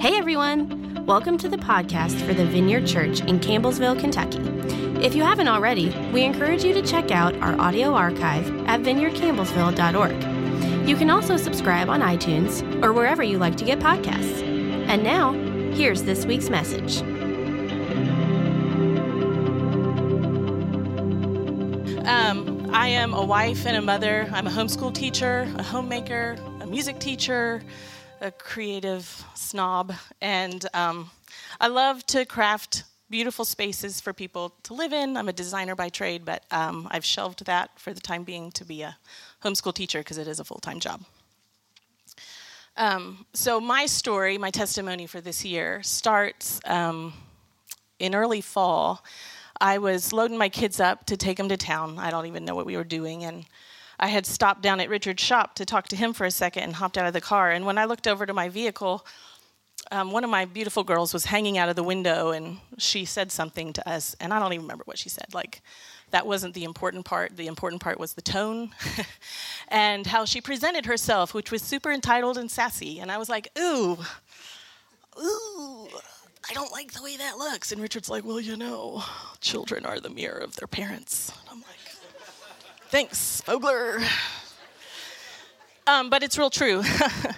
Hey everyone! Welcome to the podcast for the Vineyard Church in Campbellsville, Kentucky. If you haven't already, we encourage you to check out our audio archive at vineyardcampbellsville.org. You can also subscribe on iTunes or wherever you like to get podcasts. And now, here's this week's message. Um, I am a wife and a mother. I'm a homeschool teacher, a homemaker, a music teacher, a creative snob, and um, I love to craft beautiful spaces for people to live in. I'm a designer by trade, but um, I've shelved that for the time being to be a homeschool teacher because it is a full time job. Um, so, my story, my testimony for this year starts um, in early fall. I was loading my kids up to take them to town. I don't even know what we were doing. And I had stopped down at Richard's shop to talk to him for a second and hopped out of the car. And when I looked over to my vehicle, um, one of my beautiful girls was hanging out of the window and she said something to us. And I don't even remember what she said. Like, that wasn't the important part. The important part was the tone and how she presented herself, which was super entitled and sassy. And I was like, ooh, ooh. I don't like the way that looks. And Richard's like, Well, you know, children are the mirror of their parents. And I'm Thanks, Fogler. Um, but it's real true.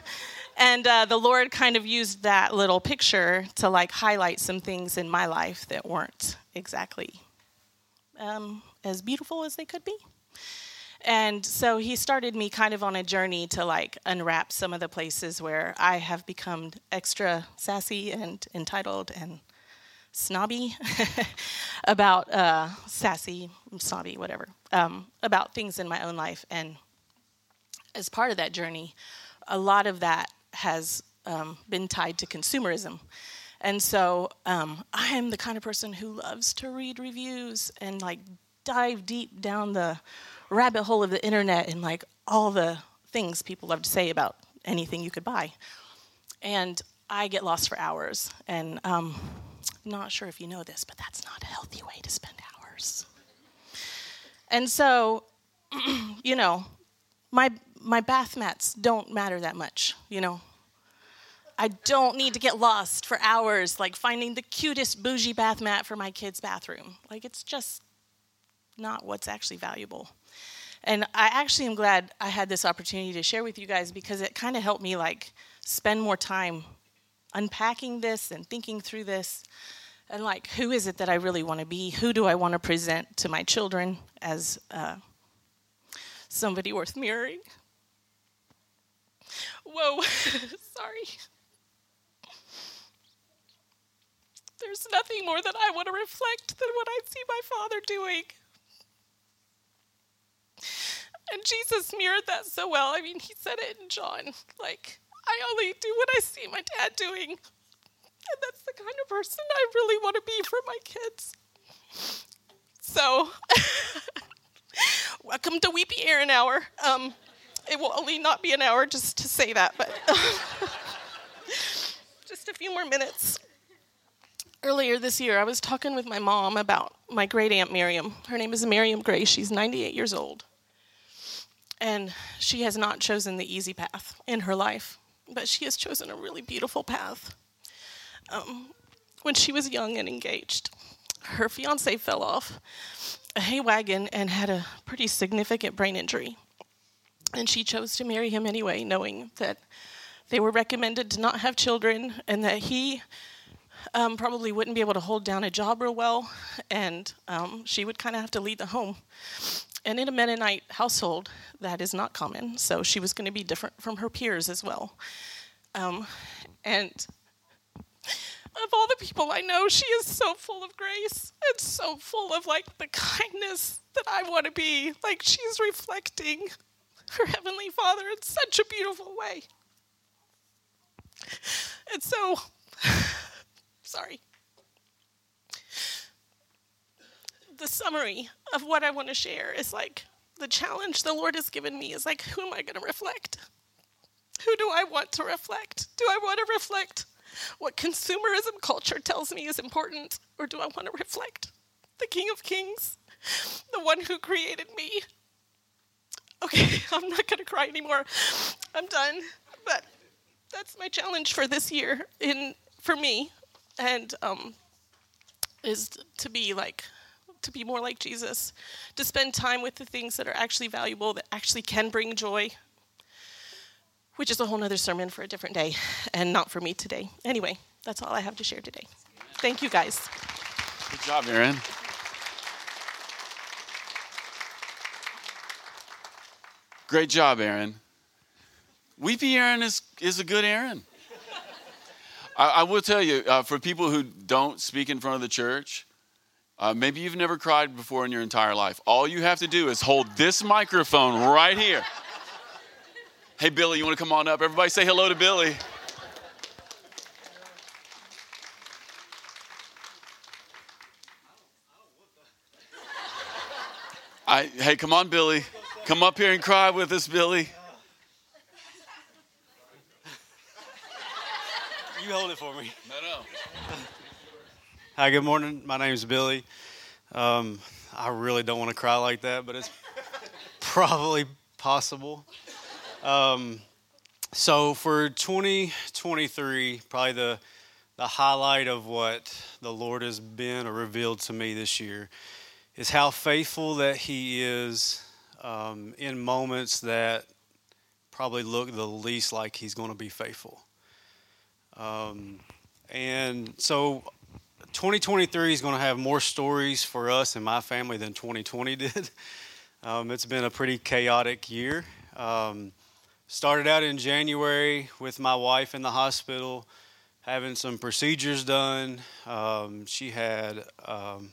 and uh, the Lord kind of used that little picture to like highlight some things in my life that weren't exactly um, as beautiful as they could be. And so he started me kind of on a journey to like unwrap some of the places where I have become extra sassy and entitled and snobby about uh, sassy, snobby, whatever, um, about things in my own life. And as part of that journey, a lot of that has um, been tied to consumerism. And so um, I am the kind of person who loves to read reviews and like dive deep down the rabbit hole of the internet and like all the things people love to say about anything you could buy. And I get lost for hours. And um, not sure if you know this, but that's not a healthy way to spend hours. And so, you know, my my bath mats don't matter that much, you know. I don't need to get lost for hours like finding the cutest bougie bath mat for my kid's bathroom. Like it's just not what's actually valuable. And I actually am glad I had this opportunity to share with you guys because it kind of helped me like spend more time unpacking this and thinking through this and like who is it that I really want to be? Who do I want to present to my children as uh, somebody worth mirroring? Whoa, sorry. There's nothing more that I want to reflect than what I see my father doing. And Jesus mirrored that so well. I mean, he said it in John. Like, I only do what I see my dad doing. And that's the kind of person I really want to be for my kids. So, welcome to Weepy Aaron Hour. Um, it will only not be an hour just to say that, but just a few more minutes. Earlier this year, I was talking with my mom about my great aunt Miriam. Her name is Miriam Gray. She's 98 years old. And she has not chosen the easy path in her life, but she has chosen a really beautiful path. Um, when she was young and engaged, her fiance fell off a hay wagon and had a pretty significant brain injury. And she chose to marry him anyway, knowing that they were recommended to not have children and that he um, probably wouldn't be able to hold down a job real well, and um, she would kind of have to lead the home. And in a Mennonite household, that is not common, so she was going to be different from her peers as well. Um, and of all the people I know, she is so full of grace and so full of like the kindness that I want to be. Like she's reflecting her Heavenly Father in such a beautiful way. And so, sorry. The summary of what I want to share is like the challenge the Lord has given me is like, who am I going to reflect? Who do I want to reflect? Do I want to reflect what consumerism culture tells me is important, or do I want to reflect the King of Kings, the one who created me? Okay, I'm not going to cry anymore. I'm done. But that's my challenge for this year in for me, and um, is to be like to be more like Jesus, to spend time with the things that are actually valuable, that actually can bring joy, which is a whole other sermon for a different day and not for me today. Anyway, that's all I have to share today. Thank you guys. Good job, Aaron. Great job, Aaron. Weepy Aaron is, is a good Aaron. I, I will tell you, uh, for people who don't speak in front of the church, uh, maybe you've never cried before in your entire life. All you have to do is hold this microphone right here. Hey, Billy, you want to come on up? Everybody say hello to Billy. I, hey, come on, Billy. Come up here and cry with us, Billy. You hold it for me. No, no. Hi, good morning. My name is Billy. Um, I really don't want to cry like that, but it's probably possible. Um, so for 2023, probably the the highlight of what the Lord has been or revealed to me this year is how faithful that He is um, in moments that probably look the least like He's going to be faithful. Um, and so 2023 is going to have more stories for us and my family than 2020 did. Um, it's been a pretty chaotic year. Um, started out in January with my wife in the hospital having some procedures done. Um, she had um,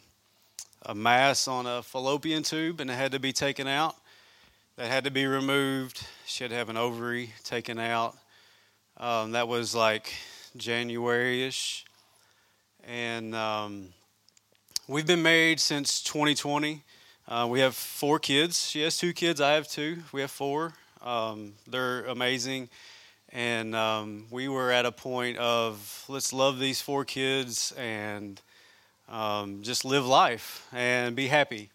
a mass on a fallopian tube and it had to be taken out. That had to be removed. She had to have an ovary taken out. Um, that was like January ish. And um, we've been married since 2020. Uh, we have four kids. She has two kids. I have two. We have four. Um, they're amazing. And um, we were at a point of let's love these four kids and um, just live life and be happy.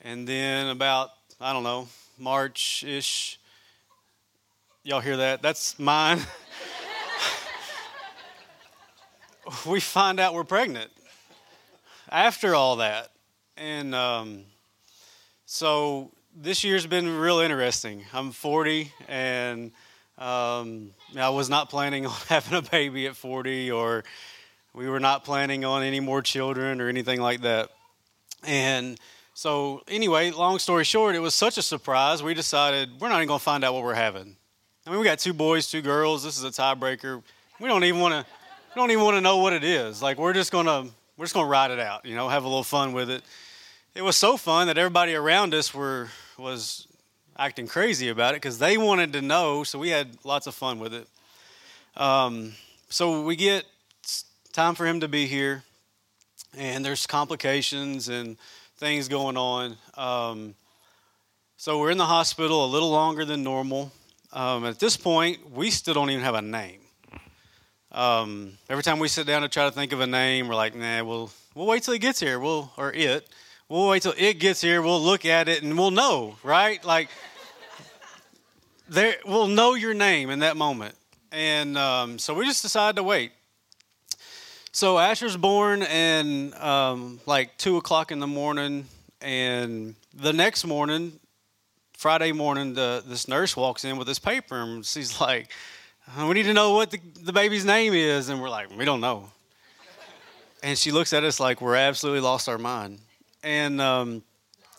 And then about, I don't know, March ish, y'all hear that? That's mine. we find out we're pregnant after all that. And um, so this year's been real interesting. I'm 40 and um, I was not planning on having a baby at 40, or we were not planning on any more children or anything like that. And so, anyway, long story short, it was such a surprise. We decided we're not even going to find out what we're having. I mean, we got two boys, two girls. This is a tiebreaker. We don't even want to. Don't even want to know what it is. Like we're just gonna we're just gonna ride it out. You know, have a little fun with it. It was so fun that everybody around us were was acting crazy about it because they wanted to know. So we had lots of fun with it. Um, so we get time for him to be here, and there's complications and things going on. Um, so we're in the hospital a little longer than normal. Um, at this point, we still don't even have a name. Um, every time we sit down to try to think of a name, we're like, nah, we'll we'll wait till he gets here. We'll or it. We'll wait till it gets here. We'll look at it and we'll know, right? Like, there, we'll know your name in that moment. And um, so we just decided to wait. So Asher's born and um, like two o'clock in the morning, and the next morning, Friday morning, the, this nurse walks in with this paper, and she's like, "We need to know what the, the baby's name is," and we're like, "We don't know." And she looks at us like we're absolutely lost our mind. And um,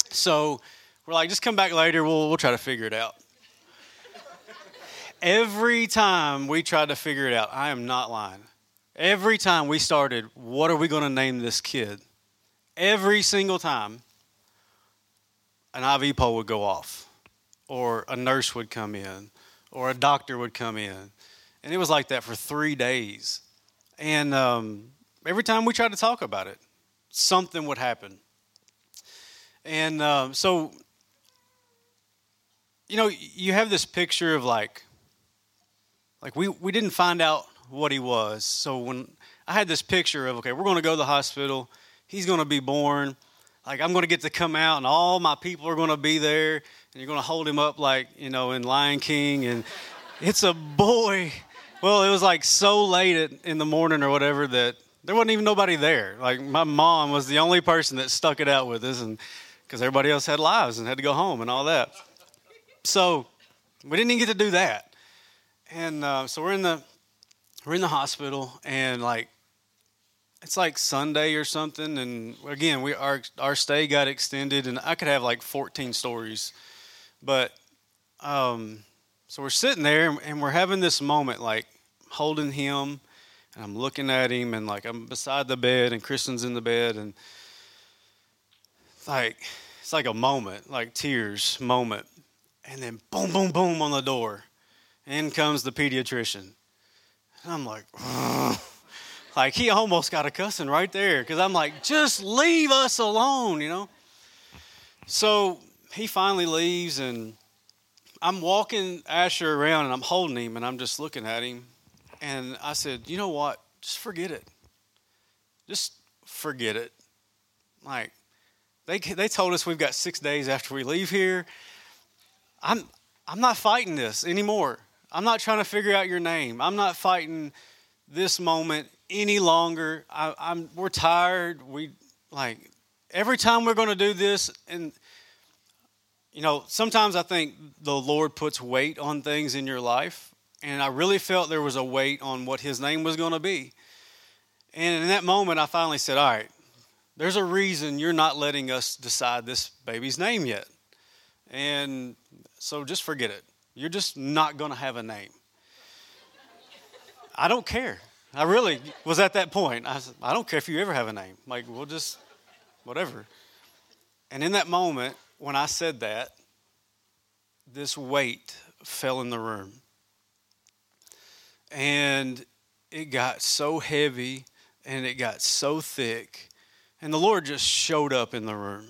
so we're like, just come back later. We'll, we'll try to figure it out. Every time we tried to figure it out, I am not lying. Every time we started, what are we going to name this kid? Every single time, an IV pole would go off, or a nurse would come in, or a doctor would come in. And it was like that for three days. And um, every time we tried to talk about it, something would happen. And um, so, you know, you have this picture of like, like we, we didn't find out what he was. So when I had this picture of, okay, we're going to go to the hospital, he's going to be born. Like I'm going to get to come out, and all my people are going to be there, and you're going to hold him up like you know in Lion King, and it's a boy, well, it was like so late in the morning or whatever that there wasn't even nobody there. Like my mom was the only person that stuck it out with us, and because everybody else had lives and had to go home and all that. So we didn't even get to do that. And uh, so we're in the we're in the hospital, and like it's like Sunday or something. And again, we our our stay got extended, and I could have like 14 stories, but um, so we're sitting there and we're having this moment, like holding him, and I'm looking at him, and like I'm beside the bed, and Kristen's in the bed, and like it's like a moment, like tears moment, and then boom, boom, boom on the door, in comes the pediatrician, and I'm like. Ugh. Like he almost got a cussing right there because I'm like, just leave us alone, you know? So he finally leaves and I'm walking Asher around and I'm holding him and I'm just looking at him. And I said, you know what? Just forget it. Just forget it. Like, they, they told us we've got six days after we leave here. I'm, I'm not fighting this anymore. I'm not trying to figure out your name. I'm not fighting this moment any longer. I, am we're tired. We like every time we're going to do this, and you know, sometimes I think the Lord puts weight on things in your life, and I really felt there was a weight on what His name was going to be. And in that moment, I finally said, "All right, there's a reason you're not letting us decide this baby's name yet, and so just forget it. You're just not going to have a name." I don't care. I really was at that point. I said, I don't care if you ever have a name. Like, we'll just, whatever. And in that moment, when I said that, this weight fell in the room. And it got so heavy and it got so thick. And the Lord just showed up in the room.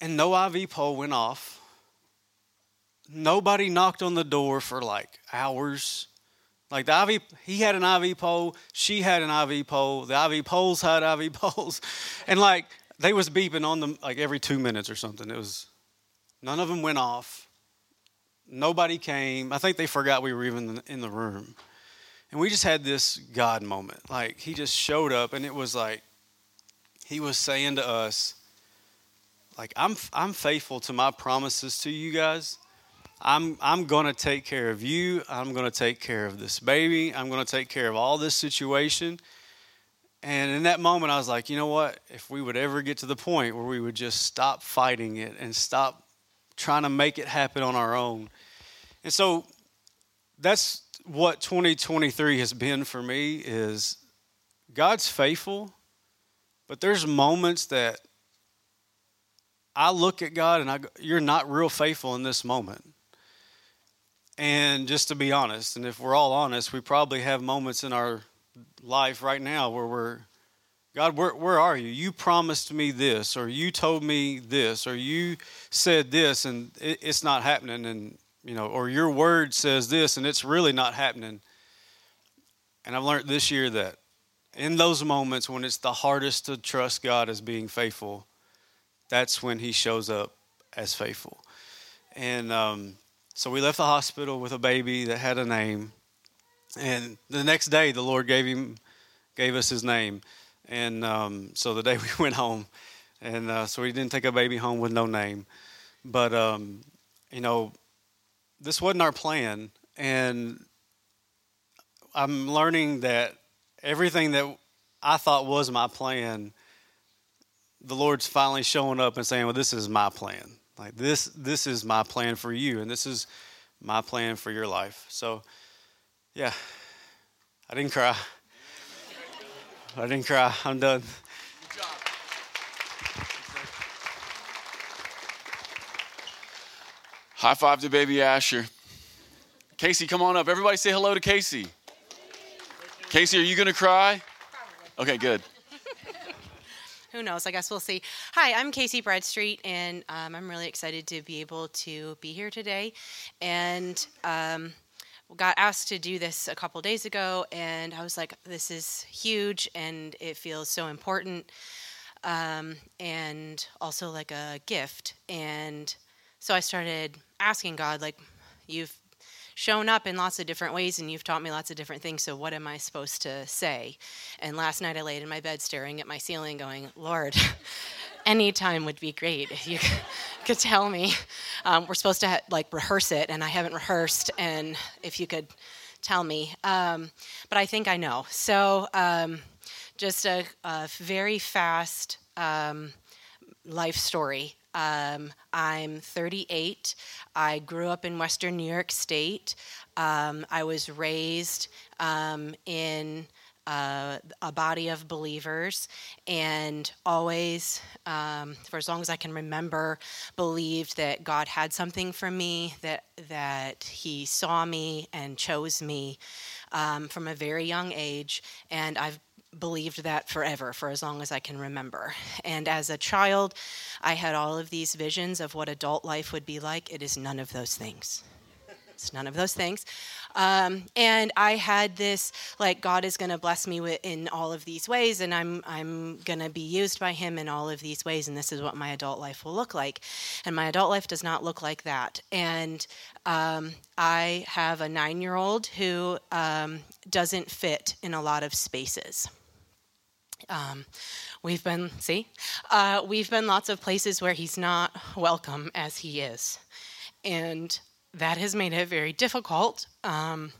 And no IV pole went off. Nobody knocked on the door for like hours. Like the IV, he had an IV pole, she had an IV pole, the IV poles had IV poles, and like they was beeping on them like every two minutes or something. It was none of them went off. Nobody came. I think they forgot we were even in the room, and we just had this God moment. Like he just showed up, and it was like he was saying to us, like I'm I'm faithful to my promises to you guys I'm, I'm going to take care of you. I'm going to take care of this baby. I'm going to take care of all this situation. And in that moment, I was like, you know what? If we would ever get to the point where we would just stop fighting it and stop trying to make it happen on our own. And so that's what 2023 has been for me is God's faithful, but there's moments that I look at God and I go, you're not real faithful in this moment. And just to be honest, and if we're all honest, we probably have moments in our life right now where we're, God, where, where are you? You promised me this, or you told me this, or you said this, and it, it's not happening. And, you know, or your word says this, and it's really not happening. And I've learned this year that in those moments when it's the hardest to trust God as being faithful, that's when He shows up as faithful. And, um, so we left the hospital with a baby that had a name. And the next day, the Lord gave him, gave us his name. And um, so the day we went home, and uh, so we didn't take a baby home with no name. But, um, you know, this wasn't our plan. And I'm learning that everything that I thought was my plan, the Lord's finally showing up and saying, well, this is my plan. Like this this is my plan for you and this is my plan for your life. So yeah. I didn't cry. I didn't cry. I'm done. High five to baby Asher. Casey, come on up. Everybody say hello to Casey. Casey, are you going to cry? Okay, good who knows? I guess we'll see. Hi, I'm Casey Bradstreet, and um, I'm really excited to be able to be here today. And um, got asked to do this a couple days ago, and I was like, this is huge, and it feels so important, um, and also like a gift. And so I started asking God, like, you've shown up in lots of different ways, and you've taught me lots of different things. So, what am I supposed to say? And last night I laid in my bed staring at my ceiling, going, Lord, any time would be great if you could tell me. Um, we're supposed to ha- like rehearse it, and I haven't rehearsed, and if you could tell me. Um, but I think I know. So, um, just a, a, very fast um, life story. Um, I'm 38. I grew up in Western New York State. Um, I was raised in uh, a body of believers and always, um, for as long as I can remember, believed that God had something for me, that, that He saw me and chose me um, from a very young age. And I've believed that forever, for as long as I can remember. And as a child, I had all of these visions of what adult life would be like. It is none of those things. It's none of those things. Um, and I had this like God is going to bless me with, in all of these ways, and I'm I'm going to be used by Him in all of these ways, and this is what my adult life will look like. And my adult life does not look like that. And um, I have a nine year old who um, doesn't fit in a lot of spaces. Um, we've been, see, uh, we've been lots of places where he's not welcome as he is. And that has made it very difficult um,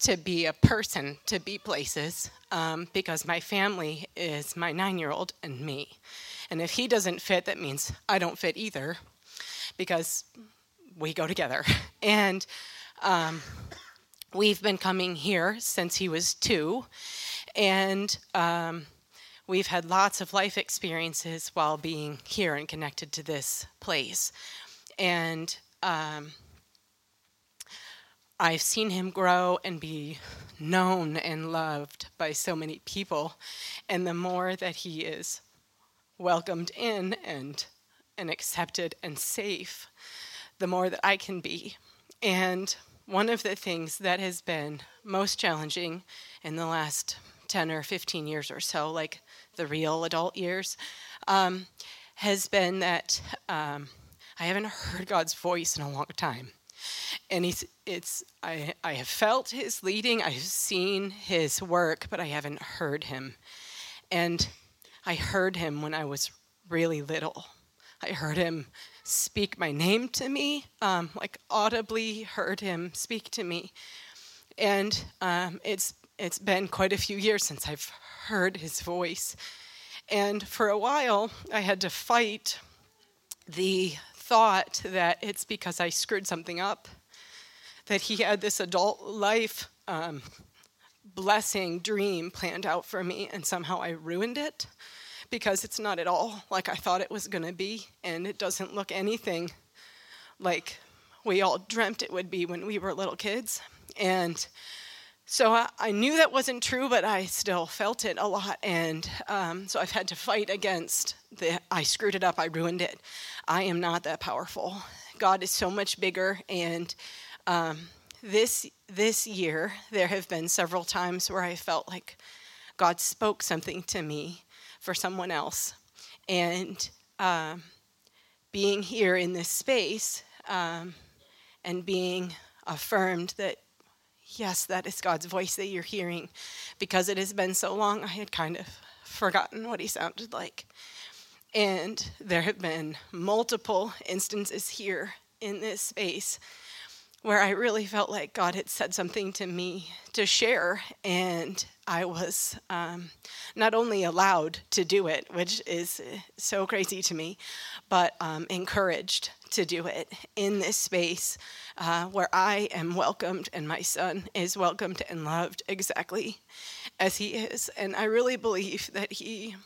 to be a person, to be places, um, because my family is my nine year old and me. And if he doesn't fit, that means I don't fit either, because we go together. And um, we've been coming here since he was two. And um, we've had lots of life experiences while being here and connected to this place. And um, I've seen him grow and be known and loved by so many people. And the more that he is welcomed in and, and accepted and safe, the more that I can be. And one of the things that has been most challenging in the last 10 or 15 years or so, like the real adult years, um, has been that um, I haven't heard God's voice in a long time. And he's, it's, I, I have felt his leading, I've seen his work, but I haven't heard him. And I heard him when I was really little. I heard him speak my name to me, um, like audibly heard him speak to me. And um, it's it's been quite a few years since I've heard his voice. And for a while, I had to fight the thought that it's because I screwed something up, that he had this adult life um, blessing dream planned out for me, and somehow I ruined it because it's not at all like I thought it was going to be, and it doesn't look anything like we all dreamt it would be when we were little kids. And so I, I, knew that wasn't true, but I still felt it a lot. And um, so I've had to fight against the I screwed it up, I ruined it. I am not that powerful. God is so much bigger. And um, this, this year, there have been several times where I felt like God spoke something to me for someone else. And um, being here in this space um, and being affirmed that yes, that is God's voice that you're hearing. Because it has been so long, I had kind of forgotten what he sounded like. And there have been multiple instances here in this space where I really felt like God had said something to me to share, and I was um, not only allowed to do it, which is so crazy to me, but um, encouraged to do it in this space uh, where I am welcomed and my son is welcomed and loved exactly as he is. And I really believe that he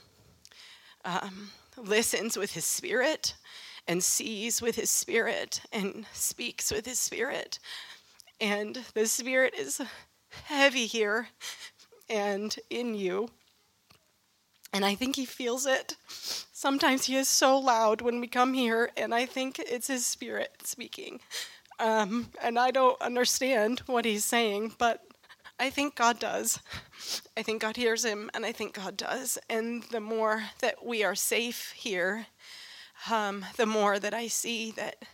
um, listens with his spirit and sees with his spirit and speaks with his spirit. And the spirit is heavy here and in you. And I think he feels it. Sometimes he is so loud when we come here, and I think it's his spirit speaking. Um, and I don't understand what he's saying, but I think God does. I think God hears him, and I think God does. And the more that we are safe here, um, the more that I see that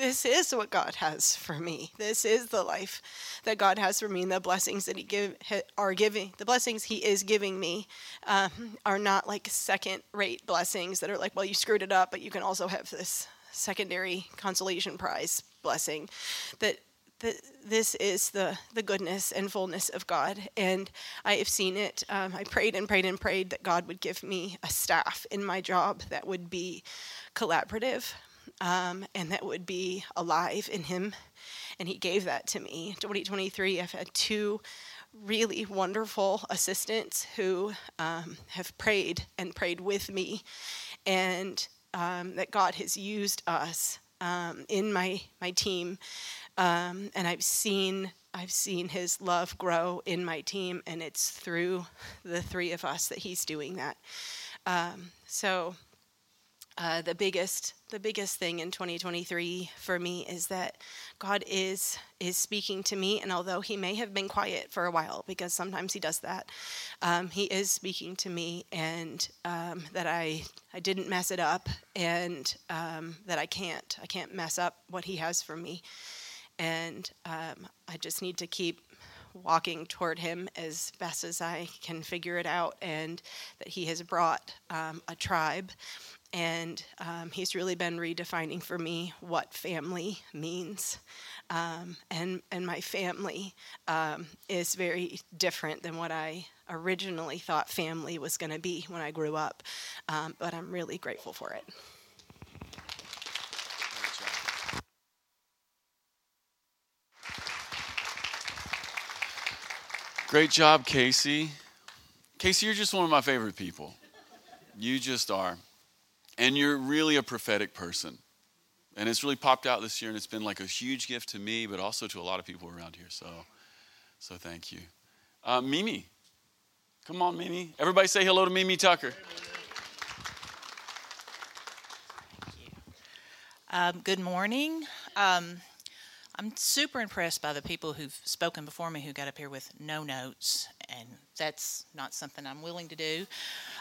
this is what God has for me. This is the life that God has for me, and the blessings that He give are giving. The blessings He is giving me um, are not like second-rate blessings that are like, well, you screwed it up, but you can also have this secondary consolation prize blessing. That that this is the, the goodness and fullness of God. And I have seen it. Um, I prayed and prayed and prayed that God would give me a staff in my job that would be collaborative, um, and that would be alive in Him. And He gave that to me. 2023, I've had two really wonderful assistants who um, have prayed and prayed with me, and um, that God has used us um, in my my team, um, and I've seen I've seen His love grow in my team, and it's through the three of us that He's doing that. Um, so uh, the biggest the biggest thing in 2023 for me is that God is is speaking to me, and although He may have been quiet for a while, because sometimes He does that, um, He is speaking to me, and um, that I I didn't mess it up, and um, that I can't I can't mess up what He has for me, and um, I just need to keep walking toward him as best as I can figure it out, and that he has brought um, a tribe and um, he's really been redefining for me what family means. Um, and and my family um, is very different than what I originally thought family was going to be when I grew up. Um, but I'm really grateful for it. Great job, Casey. Casey, you're just one of my favorite people. You just are. And you're really a prophetic person. And it's really popped out this year, and it's been like a huge gift to me, but also to a lot of people around here. So, so thank you. Uh, Mimi. Come on, Mimi. Everybody say hello to Mimi Tucker. Um, good morning. Um, I'm super impressed by the people who've spoken before me who got up here with no notes, and that's not something I'm willing to do.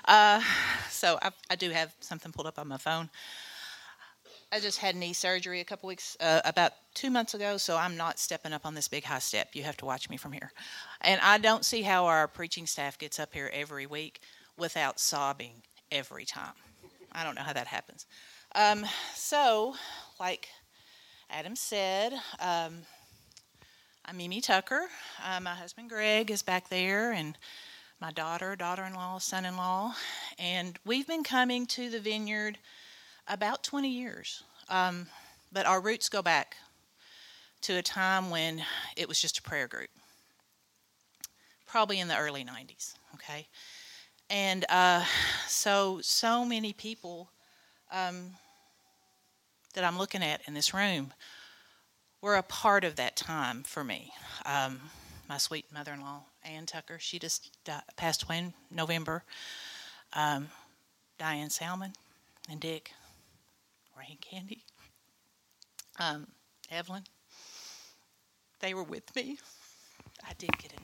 Uh, so I, I, do have something pulled up on my phone. I just had knee surgery a couple weeks, uh, about two months ago, so I'm not stepping up on this big high step. You have to watch me from here. And I don't see how our preaching staff gets up here every week without sobbing every time. I don't know how that happens. Um, so, like Adam said, um, I'm Mimi Tucker. Uh, my husband Greg is back there, and my daughter, daughter in law, son in law. And we've been coming to the vineyard about 20 years. Um, but our roots go back to a time when it was just a prayer group, probably in the early 90s, okay? And uh, so, so many people. Um, that I'm looking at in this room were a part of that time for me. Um, my sweet mother in law, Ann Tucker, she just passed away in November. Um, Diane Salmon and Dick, Rain Candy, um, Evelyn, they were with me. I did get an,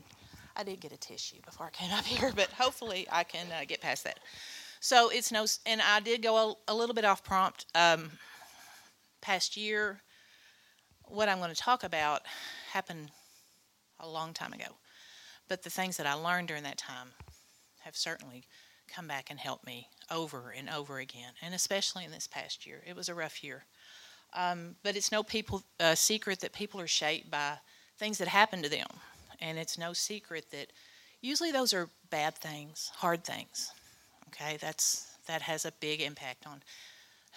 I did get a tissue before I came up here, but hopefully I can uh, get past that. So it's no, and I did go a, a little bit off prompt. Um, past year, what I'm going to talk about happened a long time ago. But the things that I learned during that time have certainly come back and helped me over and over again, and especially in this past year. It was a rough year. Um, but it's no people uh, secret that people are shaped by things that happen to them, and it's no secret that usually those are bad things, hard things. Okay, that's that has a big impact on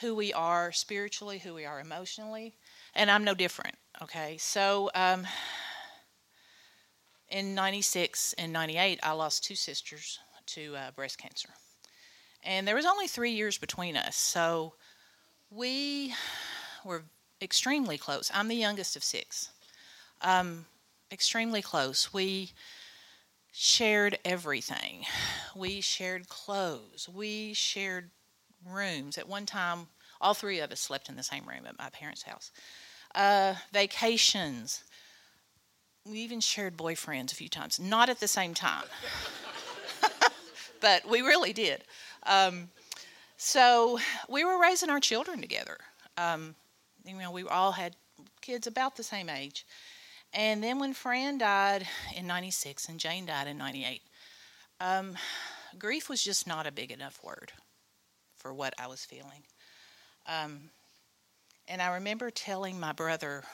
who we are spiritually, who we are emotionally, and I'm no different. Okay, so um, in 96 and 98, I lost two sisters to uh, breast cancer. And there was only three years between us, so we were extremely close. I'm the youngest of six. Um, extremely close. We shared everything. We shared clothes. We shared rooms. At one time, all three of us slept in the same room at my parents' house. Uh, vacations. We even shared boyfriends a few times, not at the same time, but we really did. Um, so we were raising our children together. Um, You know, we all had kids about the same age. And then when Fran died in 96 and Jane died in 98, um, grief was just not a big enough word for what I was feeling. Um, and I remember telling my brother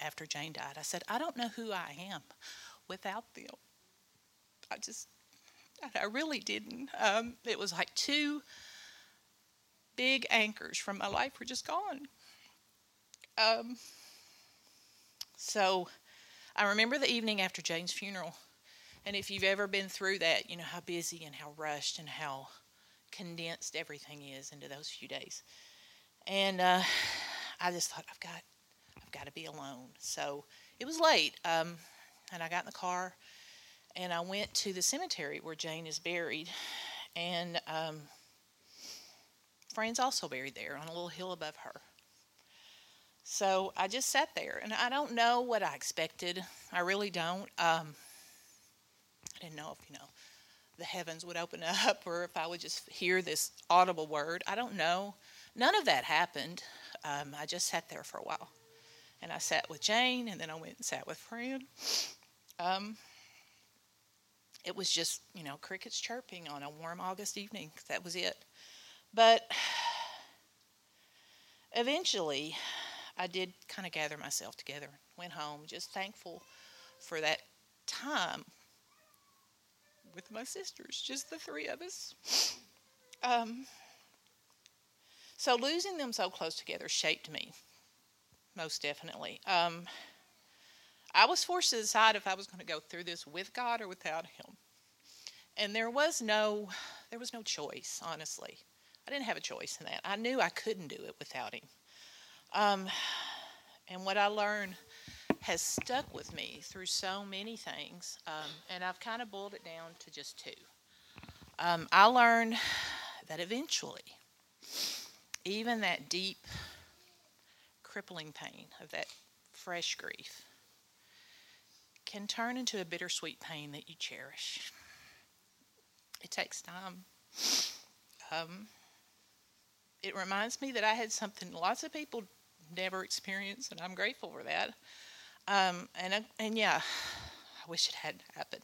after Jane died, I said, I don't know who I am without them. I just, I really didn't. Um, it was like two big anchors from my life were just gone. Um, so I remember the evening after Jane's funeral. And if you've ever been through that, you know how busy and how rushed and how condensed everything is into those few days. And uh, I just thought, I've got, I've got to be alone. So it was late, um, and I got in the car, and I went to the cemetery where Jane is buried, and um, Fran's also buried there on a little hill above her. So I just sat there, and I don't know what I expected. I really don't. Um, I didn't know if you know the heavens would open up or if I would just hear this audible word. I don't know. None of that happened. Um, I just sat there for a while. And I sat with Jane, and then I went and sat with Fran. Um, it was just, you know, crickets chirping on a warm August evening. That was it. But eventually, I did kind of gather myself together, went home, just thankful for that time with my sisters, just the three of us. Um, so losing them so close together shaped me, most definitely. Um, I was forced to decide if I was going to go through this with God or without Him, and there was no, there was no choice. Honestly, I didn't have a choice in that. I knew I couldn't do it without Him. Um, and what I learned has stuck with me through so many things, um, and I've kind of boiled it down to just two. Um, I learned that eventually, even that deep, crippling pain of that fresh grief can turn into a bittersweet pain that you cherish. It takes time. Um, it reminds me that I had something lots of people never experience, and I'm grateful for that. Um, and and yeah, I wish it hadn't happened,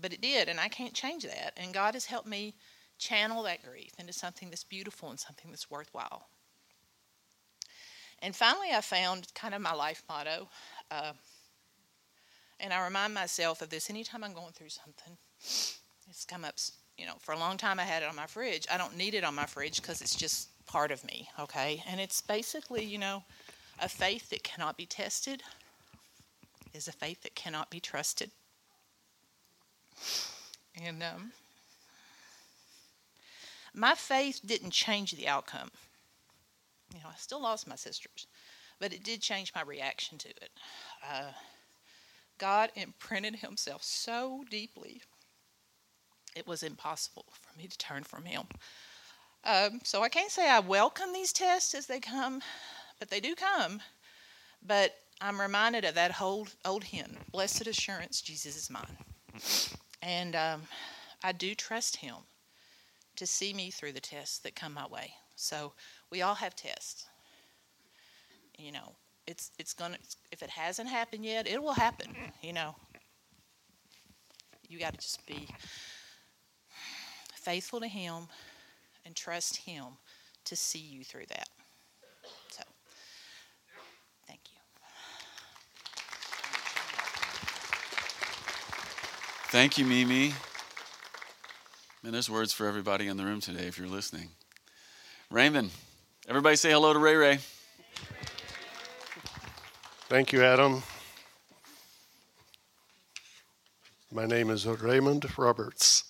but it did, and I can't change that. And God has helped me channel that grief into something that's beautiful and something that's worthwhile. And finally, I found kind of my life motto, uh, and I remind myself of this anytime I'm going through something. It's come up, you know, for a long time. I had it on my fridge. I don't need it on my fridge because it's just part of me, okay? And it's basically, you know, a faith that cannot be tested is a faith that cannot be trusted. And um, my faith didn't change the outcome. You know, I still lost my sisters, but it did change my reaction to it. Uh, God imprinted Himself so deeply, it was impossible for me to turn from Him. Um, so I can't say I welcome these tests as they come, but they do come. But I'm reminded of that old old hymn, "Blessed Assurance, Jesus is mine," and um, I do trust Him to see me through the tests that come my way. So we all have tests. You know, it's it's gonna if it hasn't happened yet, it will happen. You know, you got to just be faithful to Him and trust Him to see you through that. So, thank you. Thank you, Mimi. And there's words for everybody in the room today if you're listening. Raymond, everybody say hello to Ray Ray. Thank you, Adam. My name is Raymond Roberts.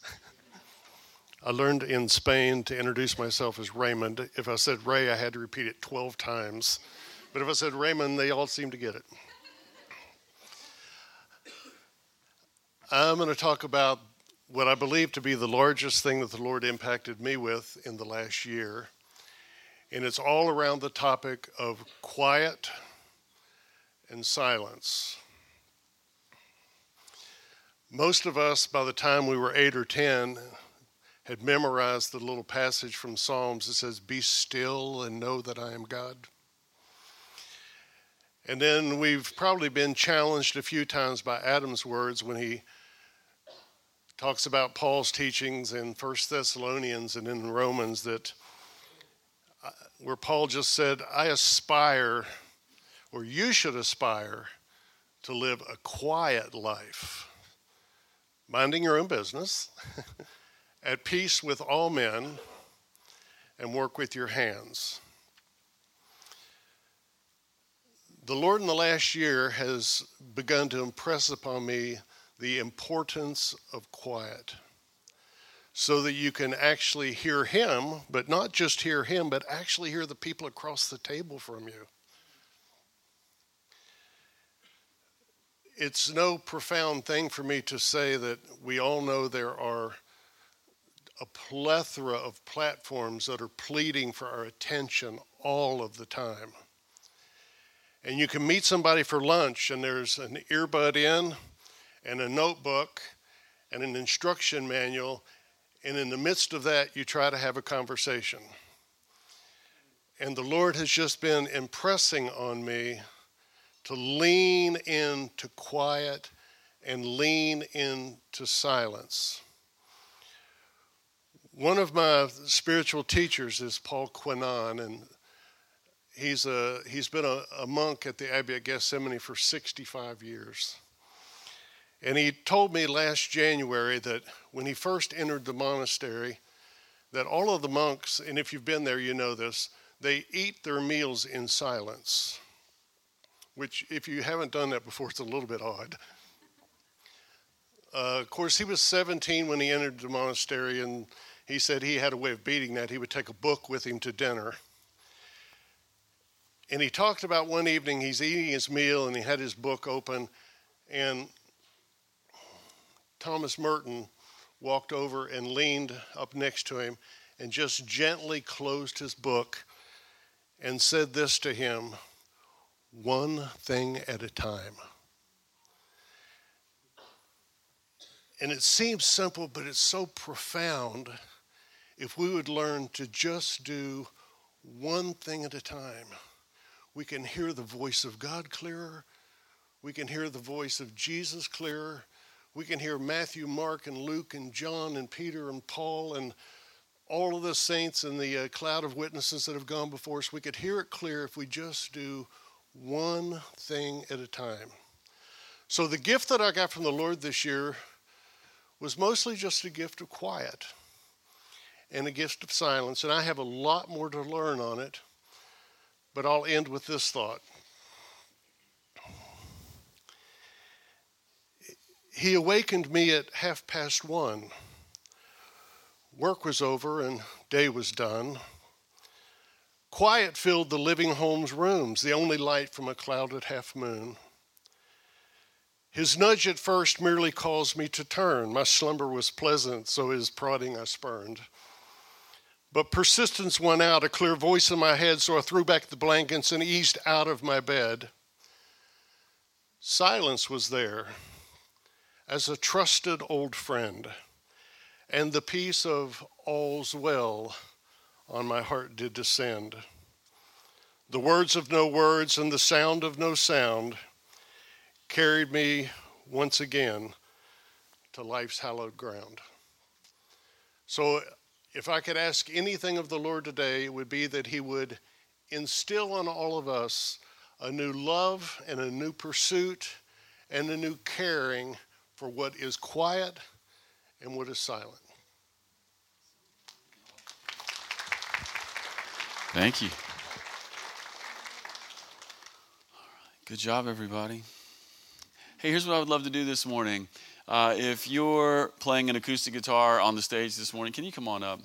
I learned in Spain to introduce myself as Raymond. If I said Ray, I had to repeat it 12 times. But if I said Raymond, they all seemed to get it. I'm going to talk about what I believe to be the largest thing that the Lord impacted me with in the last year. And it's all around the topic of quiet and silence. Most of us, by the time we were eight or 10, had memorized the little passage from Psalms that says, Be still and know that I am God. And then we've probably been challenged a few times by Adam's words when he talks about Paul's teachings in First Thessalonians and in Romans that uh, where Paul just said, I aspire, or you should aspire, to live a quiet life, minding your own business, at peace with all men, and work with your hands. The Lord in the last year has begun to impress upon me the importance of quiet so that you can actually hear Him, but not just hear Him, but actually hear the people across the table from you. It's no profound thing for me to say that we all know there are a plethora of platforms that are pleading for our attention all of the time and you can meet somebody for lunch and there's an earbud in and a notebook and an instruction manual and in the midst of that you try to have a conversation and the lord has just been impressing on me to lean into quiet and lean into silence one of my spiritual teachers is paul quenon and he's, a, he's been a, a monk at the Abbey at Gethsemani for 65 years. And he told me last January that when he first entered the monastery, that all of the monks, and if you've been there, you know this, they eat their meals in silence, which, if you haven't done that before, it's a little bit odd. Uh, of course, he was 17 when he entered the monastery, and he said he had a way of beating that. He would take a book with him to dinner. And he talked about one evening he's eating his meal and he had his book open, and Thomas Merton walked over and leaned up next to him and just gently closed his book and said this to him one thing at a time. And it seems simple, but it's so profound if we would learn to just do one thing at a time we can hear the voice of God clearer. We can hear the voice of Jesus clearer. We can hear Matthew, Mark, and Luke, and John, and Peter, and Paul, and all of the saints and the uh, cloud of witnesses that have gone before us. We could hear it clear if we just do one thing at a time. So, the gift that I got from the Lord this year was mostly just a gift of quiet and a gift of silence. And I have a lot more to learn on it. But I'll end with this thought. He awakened me at half past one. Work was over and day was done. Quiet filled the living home's rooms, the only light from a clouded half moon. His nudge at first merely caused me to turn. My slumber was pleasant, so his prodding I spurned. But persistence won out, a clear voice in my head, so I threw back the blankets and eased out of my bed. Silence was there as a trusted old friend, and the peace of all's well on my heart did descend. The words of no words and the sound of no sound carried me once again to life's hallowed ground. So if I could ask anything of the Lord today, it would be that He would instill on all of us a new love and a new pursuit and a new caring for what is quiet and what is silent. Thank you. Good job, everybody. Hey, here's what I would love to do this morning. Uh, if you're playing an acoustic guitar on the stage this morning, can you come on up?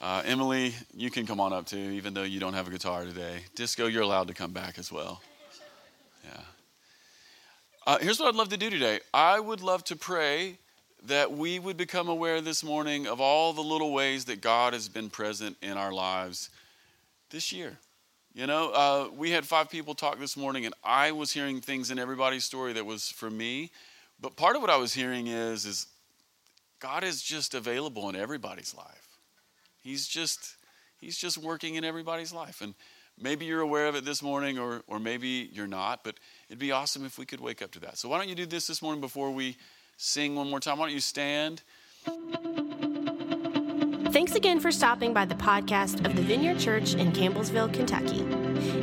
Uh, Emily, you can come on up too, even though you don't have a guitar today. Disco, you're allowed to come back as well. Yeah. Uh, here's what I'd love to do today I would love to pray that we would become aware this morning of all the little ways that God has been present in our lives this year. You know, uh, we had five people talk this morning, and I was hearing things in everybody's story that was for me but part of what I was hearing is, is God is just available in everybody's life. He's just, he's just working in everybody's life. And maybe you're aware of it this morning or, or maybe you're not, but it'd be awesome if we could wake up to that. So why don't you do this this morning before we sing one more time? Why don't you stand? Thanks again for stopping by the podcast of the Vineyard Church in Campbellsville, Kentucky.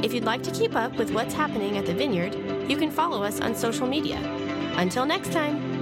If you'd like to keep up with what's happening at the Vineyard, you can follow us on social media. Until next time.